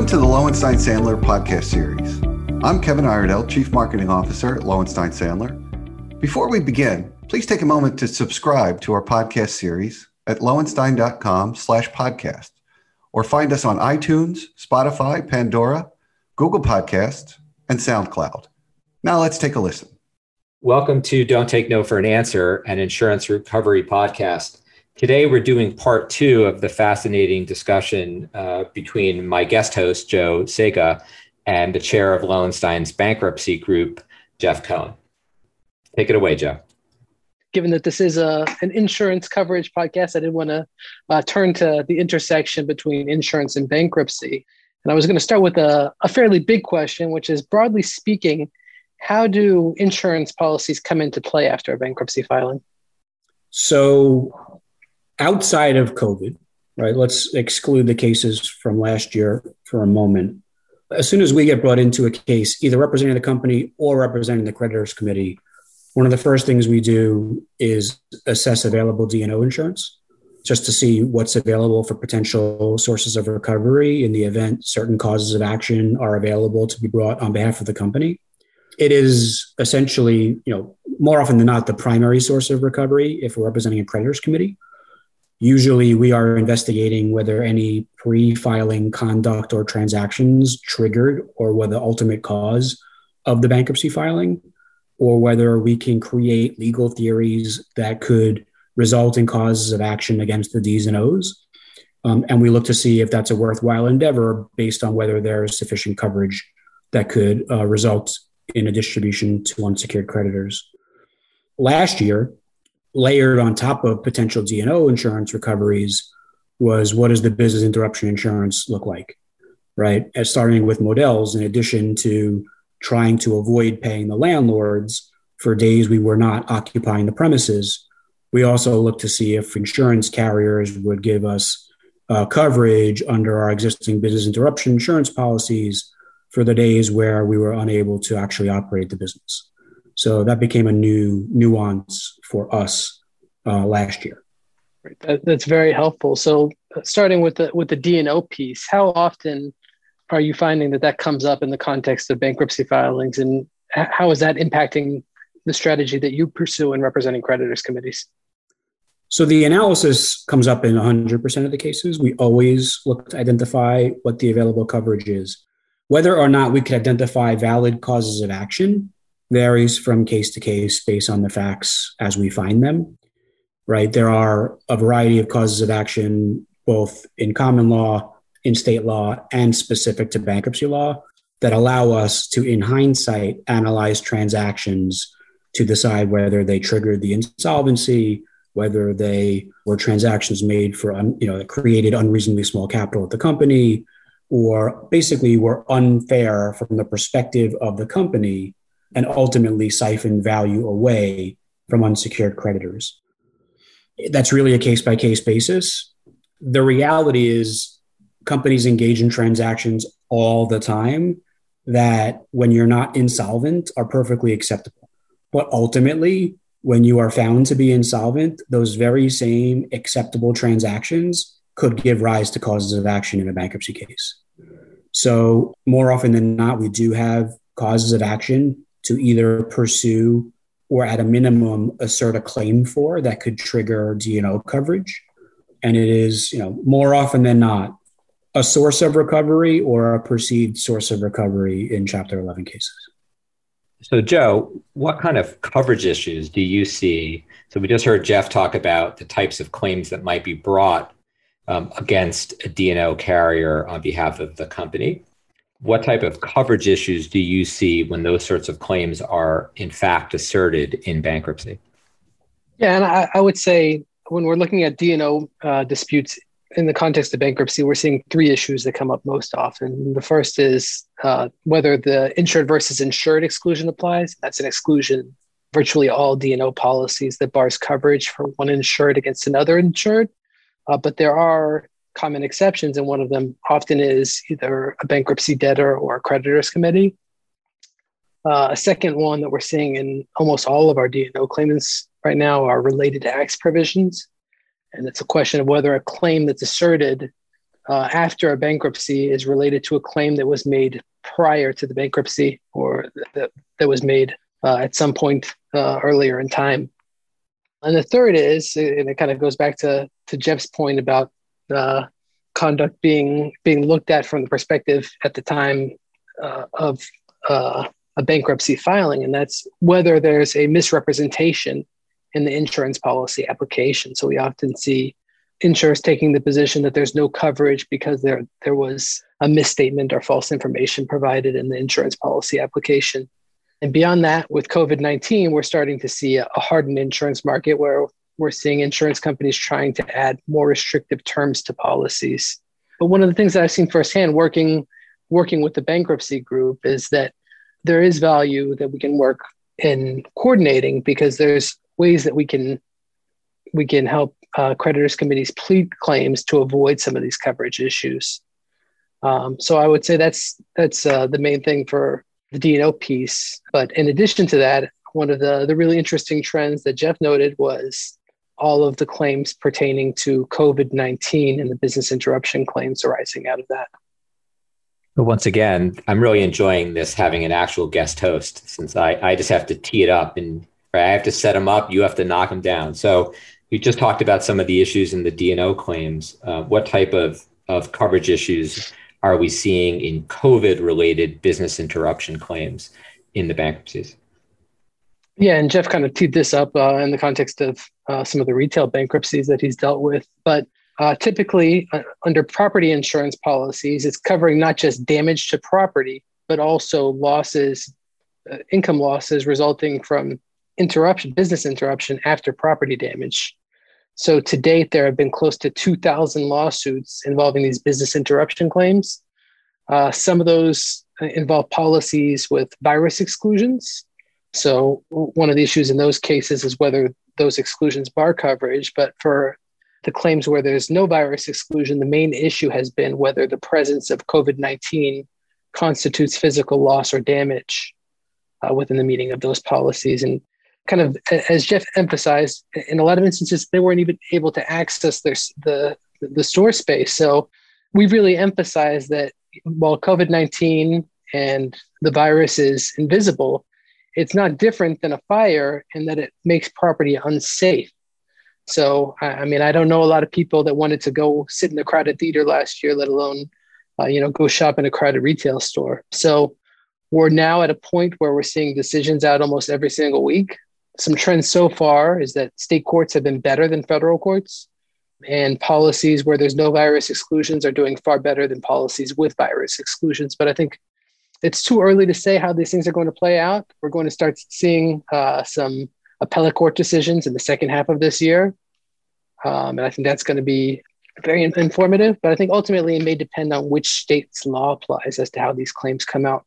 Welcome to the Lowenstein Sandler podcast series. I'm Kevin Iredell, Chief Marketing Officer at Lowenstein Sandler. Before we begin, please take a moment to subscribe to our podcast series at lowenstein.com slash podcast or find us on iTunes, Spotify, Pandora, Google Podcasts, and SoundCloud. Now let's take a listen. Welcome to Don't Take No for an Answer, an insurance recovery podcast. Today, we're doing part two of the fascinating discussion uh, between my guest host, Joe Saka, and the chair of Lowenstein's bankruptcy group, Jeff Cohen. Take it away, Joe. Given that this is a, an insurance coverage podcast, I didn't want to uh, turn to the intersection between insurance and bankruptcy. And I was going to start with a, a fairly big question, which is broadly speaking, how do insurance policies come into play after a bankruptcy filing? So, outside of COVID, right, let's exclude the cases from last year for a moment. As soon as we get brought into a case, either representing the company or representing the creditors committee, one of the first things we do is assess available D&O insurance just to see what's available for potential sources of recovery in the event certain causes of action are available to be brought on behalf of the company. It is essentially, you know, more often than not, the primary source of recovery if we're representing a creditors committee. Usually, we are investigating whether any pre filing conduct or transactions triggered or were the ultimate cause of the bankruptcy filing, or whether we can create legal theories that could result in causes of action against the D's and O's. Um, and we look to see if that's a worthwhile endeavor based on whether there's sufficient coverage that could uh, result in a distribution to unsecured creditors. Last year, layered on top of potential D&O insurance recoveries was what does the business interruption insurance look like, right? As starting with Modell's, in addition to trying to avoid paying the landlords for days we were not occupying the premises, we also looked to see if insurance carriers would give us uh, coverage under our existing business interruption insurance policies for the days where we were unable to actually operate the business. So that became a new nuance for us uh, last year. Right. That, that's very helpful. So, uh, starting with the with the D and O piece, how often are you finding that that comes up in the context of bankruptcy filings, and how is that impacting the strategy that you pursue in representing creditors committees? So the analysis comes up in 100% of the cases. We always look to identify what the available coverage is. Whether or not we can identify valid causes of action varies from case to case based on the facts as we find them, right? There are a variety of causes of action, both in common law, in state law, and specific to bankruptcy law, that allow us to, in hindsight, analyze transactions to decide whether they triggered the insolvency, whether they were transactions made for, you know, created unreasonably small capital at the company, or basically were unfair from the perspective of the company and ultimately siphon value away from unsecured creditors. That's really a case by case basis. The reality is, companies engage in transactions all the time that, when you're not insolvent, are perfectly acceptable. But ultimately, when you are found to be insolvent, those very same acceptable transactions could give rise to causes of action in a bankruptcy case. So, more often than not, we do have causes of action to either pursue or at a minimum assert a claim for that could trigger D&O coverage. And it is, you know, more often than not, a source of recovery or a perceived source of recovery in Chapter 11 cases. So, Joe, what kind of coverage issues do you see? So, we just heard Jeff talk about the types of claims that might be brought um, against a D&O carrier on behalf of the company what type of coverage issues do you see when those sorts of claims are in fact asserted in bankruptcy? Yeah, and I, I would say when we're looking at D&O uh, disputes in the context of bankruptcy, we're seeing three issues that come up most often. The first is uh, whether the insured versus insured exclusion applies. That's an exclusion virtually all D&O policies that bars coverage for one insured against another insured. Uh, but there are common exceptions, and one of them often is either a bankruptcy debtor or a creditors committee. Uh, a second one that we're seeing in almost all of our D&O claimants right now are related to acts provisions. And it's a question of whether a claim that's asserted uh, after a bankruptcy is related to a claim that was made prior to the bankruptcy or that, that was made uh, at some point uh, earlier in time. And the third is, and it kind of goes back to, to Jeff's point about conduct being being looked at from the perspective at the time uh, of uh, a bankruptcy filing, and that's whether there's a misrepresentation in the insurance policy application. So we often see insurers taking the position that there's no coverage because there there was a misstatement or false information provided in the insurance policy application. And beyond that, with COVID 19, we're starting to see a hardened insurance market where we're seeing insurance companies trying to add more restrictive terms to policies. But one of the things that I've seen firsthand working working with the bankruptcy group is that there is value that we can work in coordinating because there's ways that we can we can help uh, creditors committees plead claims to avoid some of these coverage issues. Um, so I would say that's that's uh, the main thing for the D&O piece. But in addition to that, one of the the really interesting trends that Jeff noted was all of the claims pertaining to COVID nineteen and the business interruption claims arising out of that. But once again, I'm really enjoying this having an actual guest host since I, I just have to tee it up and I have to set them up. You have to knock them down. So you just talked about some of the issues in the D&O claims. Uh, what type of, of coverage issues are we seeing in COVID related business interruption claims in the bankruptcies? Yeah, and Jeff kind of teed this up uh, in the context of uh, some of the retail bankruptcies that he's dealt with. But uh, typically, uh, under property insurance policies, it's covering not just damage to property, but also losses, uh, income losses resulting from interruption, business interruption after property damage. So to date, there have been close to 2,000 lawsuits involving these business interruption claims. Uh, some of those involve policies with virus exclusions. So one of the issues in those cases is whether those exclusions bar coverage. But for the claims where there's no virus exclusion, the main issue has been whether the presence of COVID 19 constitutes physical loss or damage uh, within the meaning of those policies. And kind of as Jeff emphasized, in a lot of instances they weren't even able to access their the the store space. So we really emphasize that while COVID nineteen and the virus is invisible, it's not different than a fire in that it makes property unsafe. So I mean, I don't know a lot of people that wanted to go sit in a crowded theater last year, let alone uh, you know go shop in a crowded retail store. So we're now at a point where we're seeing decisions out almost every single week some trends so far is that state courts have been better than federal courts, and policies where there's no virus exclusions are doing far better than policies with virus exclusions. But I think it's too early to say how these things are going to play out. We're going to start seeing uh, some appellate court decisions in the second half of this year. Um, and I think that's going to be very informative. But I think ultimately it may depend on which state's law applies as to how these claims come out.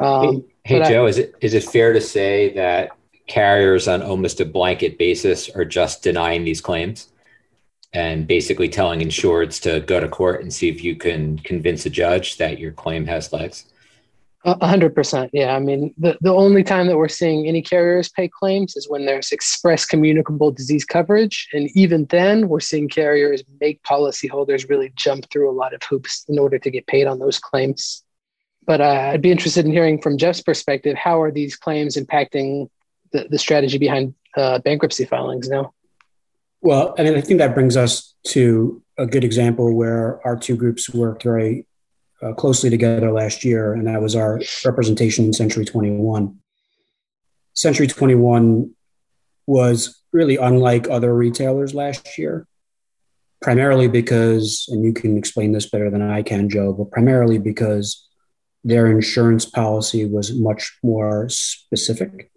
Um, hey, hey Joe, I, is it is it fair to say that carriers on almost a blanket basis are just denying these claims and basically telling insureds to go to court and see if you can convince a judge that your claim has legs. A hundred percent. Yeah. I mean, the, the only time that we're seeing any carriers pay claims is when there's express communicable disease coverage. And even then, we're seeing carriers make policyholders really jump through a lot of hoops in order to get paid on those claims. But uh, I'd be interested in hearing from Jeff's perspective how are these claims impacting the, the strategy behind uh, bankruptcy filings now. Well, I mean, I think that brings us to a good example where our two groups worked very uh, closely together last year, and that was our representation in Century 21. Century 21 was really unlike other retailers last year, primarily because, and you can explain this better than I can, Joe, but primarily because their insurance policy was much more specific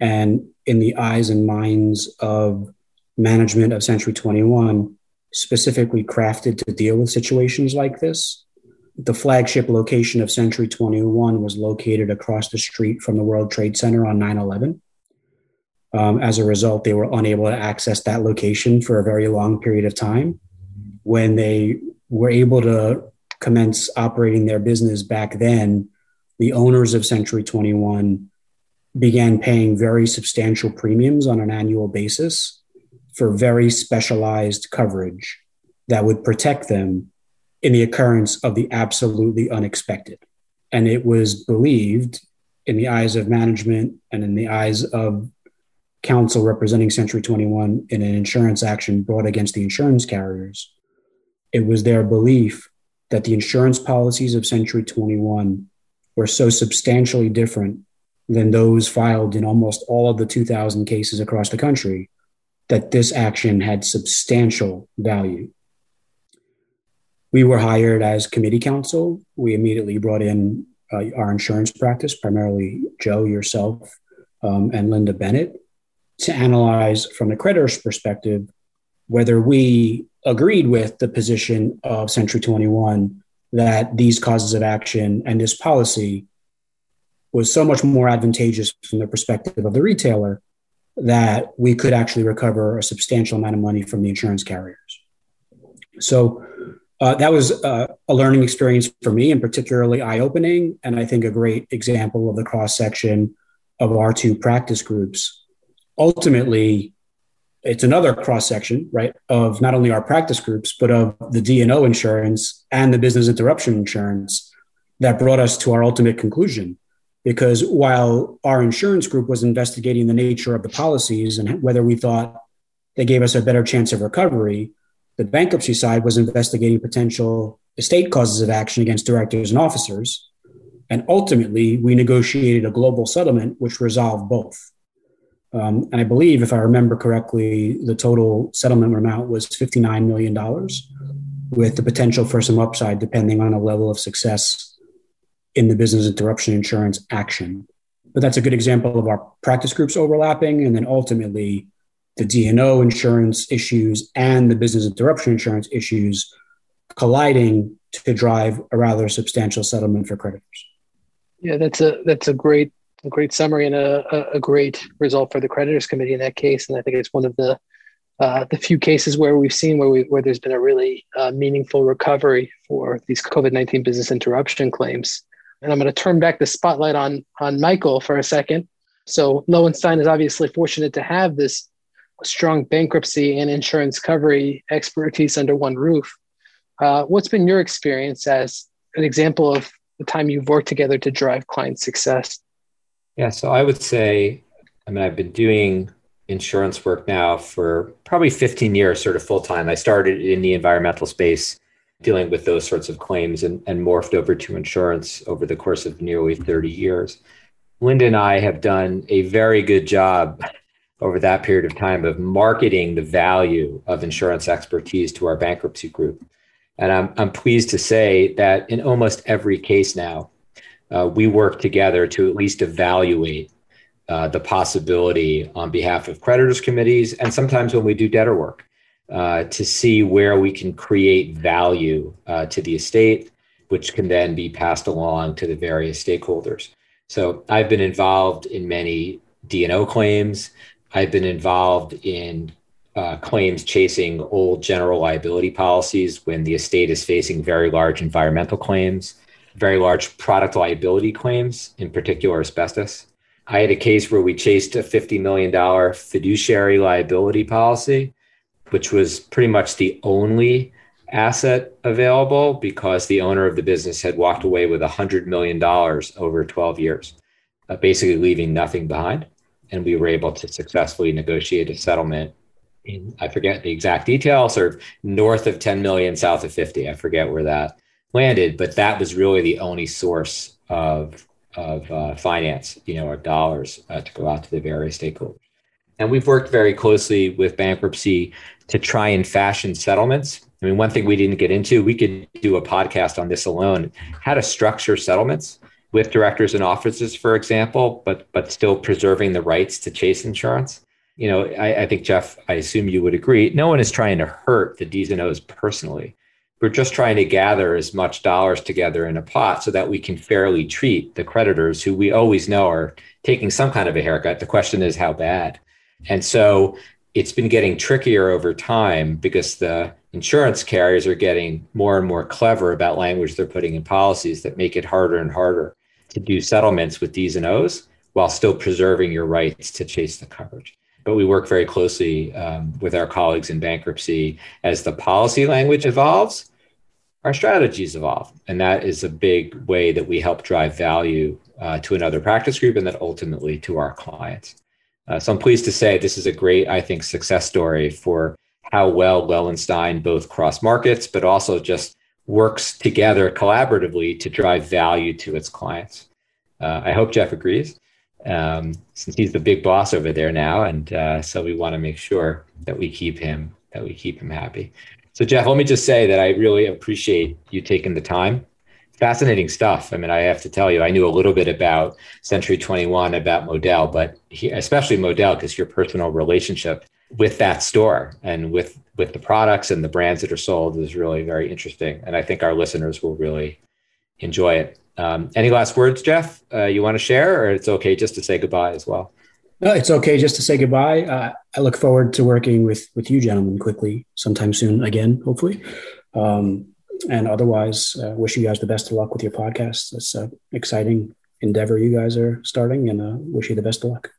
and in the eyes and minds of management of Century 21, specifically crafted to deal with situations like this. The flagship location of Century 21 was located across the street from the World Trade Center on 9 11. Um, as a result, they were unable to access that location for a very long period of time. When they were able to commence operating their business back then, the owners of Century 21 began paying very substantial premiums on an annual basis for very specialized coverage that would protect them in the occurrence of the absolutely unexpected. And it was believed in the eyes of management and in the eyes of counsel representing Century 21 in an insurance action brought against the insurance carriers. It was their belief that the insurance policies of Century 21 were so substantially different than those filed in almost all of the 2,000 cases across the country that this action had substantial value. We were hired as committee counsel. We immediately brought in uh, our insurance practice, primarily Joe, yourself, um, and Linda Bennett, to analyze from the creditor's perspective whether we agreed with the position of Century 21 that these causes of action and this policy was so much more advantageous from the perspective of the retailer that we could actually recover a substantial amount of money from the insurance carriers. So uh, that was uh, a learning experience for me and particularly eye opening. And I think a great example of the cross section of our two practice groups. Ultimately, it's another cross section, right, of not only our practice groups, but of the D&O insurance and the business interruption insurance that brought us to our ultimate conclusion. Because while our insurance group was investigating the nature of the policies and whether we thought they gave us a better chance of recovery, the bankruptcy side was investigating potential estate causes of action against directors and officers. And ultimately, we negotiated a global settlement which resolved both. Um, and I believe, if I remember correctly, the total settlement amount was $59 million, with the potential for some upside depending on a level of success in the business interruption insurance action. But that's a good example of our practice groups overlapping. And then ultimately, the D&O insurance issues and the business interruption insurance issues colliding to drive a rather substantial settlement for creditors. Yeah, that's a that's a great a great summary and a, a great result for the creditors committee in that case. And I think it's one of the uh, the few cases where we've seen where we where there's been a really uh, meaningful recovery for these COVID nineteen business interruption claims. And I'm going to turn back the spotlight on on Michael for a second. So Lowenstein is obviously fortunate to have this strong bankruptcy and insurance recovery expertise under one roof. Uh, what's been your experience as an example of the time you've worked together to drive client success? Yeah, so I would say, I mean, I've been doing insurance work now for probably 15 years, sort of full time. I started in the environmental space, dealing with those sorts of claims, and, and morphed over to insurance over the course of nearly 30 years. Linda and I have done a very good job over that period of time of marketing the value of insurance expertise to our bankruptcy group. And I'm, I'm pleased to say that in almost every case now, uh, we work together to at least evaluate uh, the possibility on behalf of creditors committees and sometimes when we do debtor work uh, to see where we can create value uh, to the estate, which can then be passed along to the various stakeholders. So I've been involved in many D&O claims. I've been involved in uh, claims chasing old general liability policies when the estate is facing very large environmental claims, very large product liability claims, in particular asbestos. I had a case where we chased a $50 million fiduciary liability policy, which was pretty much the only asset available because the owner of the business had walked away with $100 million over 12 years, uh, basically leaving nothing behind and we were able to successfully negotiate a settlement in I forget the exact details, sort of north of 10 million, south of 50. I forget where that landed, but that was really the only source of of uh, finance, you know, or dollars uh, to go out to the various stakeholders. And we've worked very closely with bankruptcy to try and fashion settlements. I mean, one thing we didn't get into, we could do a podcast on this alone, how to structure settlements with directors and officers, for example, but but still preserving the rights to chase insurance. You know, I, I think Jeff, I assume you would agree. No one is trying to hurt the D's and O's personally. We're just trying to gather as much dollars together in a pot so that we can fairly treat the creditors who we always know are taking some kind of a haircut. The question is how bad. And so it's been getting trickier over time because the insurance carriers are getting more and more clever about language they're putting in policies that make it harder and harder to do settlements with D's and O's while still preserving your rights to chase the coverage. But we work very closely um, with our colleagues in bankruptcy as the policy language evolves our strategies evolve. And that is a big way that we help drive value uh, to another practice group and then ultimately to our clients. Uh, so I'm pleased to say this is a great, I think, success story for how well Lowenstein both cross markets, but also just works together collaboratively to drive value to its clients. Uh, I hope Jeff agrees, um, since he's the big boss over there now, and uh, so we want to make sure that we keep him that we keep him happy. So Jeff, let me just say that I really appreciate you taking the time. Fascinating stuff. I mean, I have to tell you, I knew a little bit about Century 21, about Modell, but he, especially Modell, because your personal relationship with that store and with with the products and the brands that are sold is really very interesting, and I think our listeners will really enjoy it. Um, any last words, Jeff? Uh, you want to share, or it's okay just to say goodbye as well? No, it's okay just to say goodbye. Uh, I look forward to working with with you gentlemen quickly, sometime soon again, hopefully. Um, and otherwise, uh, wish you guys the best of luck with your podcast. It's an exciting endeavor you guys are starting, and uh, wish you the best of luck.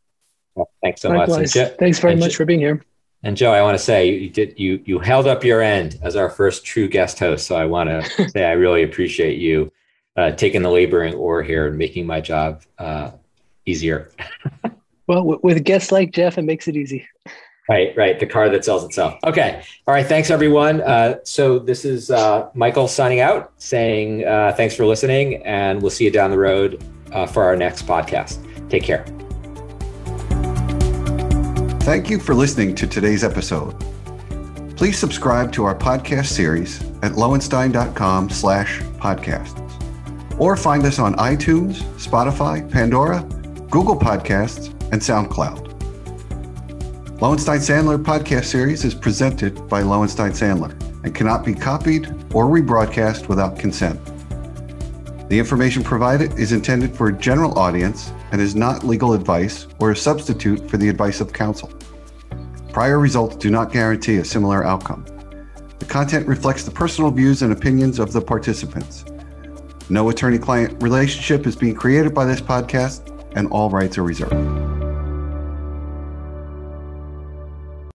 Thanks so Likewise. much. thanks very much for being here. And Joe, I want to say you did you you held up your end as our first true guest host. So I want to say I really appreciate you uh, taking the laboring oar here and making my job uh, easier. well, w- with guests like Jeff, it makes it easy. Right, right. The car that sells itself. Okay. All right. Thanks, everyone. Uh, so this is uh, Michael signing out, saying uh, thanks for listening, and we'll see you down the road uh, for our next podcast. Take care. Thank you for listening to today's episode. Please subscribe to our podcast series at lowenstein.com slash podcasts or find us on iTunes, Spotify, Pandora, Google Podcasts, and SoundCloud. Lowenstein Sandler podcast series is presented by Lowenstein Sandler and cannot be copied or rebroadcast without consent. The information provided is intended for a general audience and is not legal advice or a substitute for the advice of counsel. Prior results do not guarantee a similar outcome. The content reflects the personal views and opinions of the participants. No attorney client relationship is being created by this podcast, and all rights are reserved.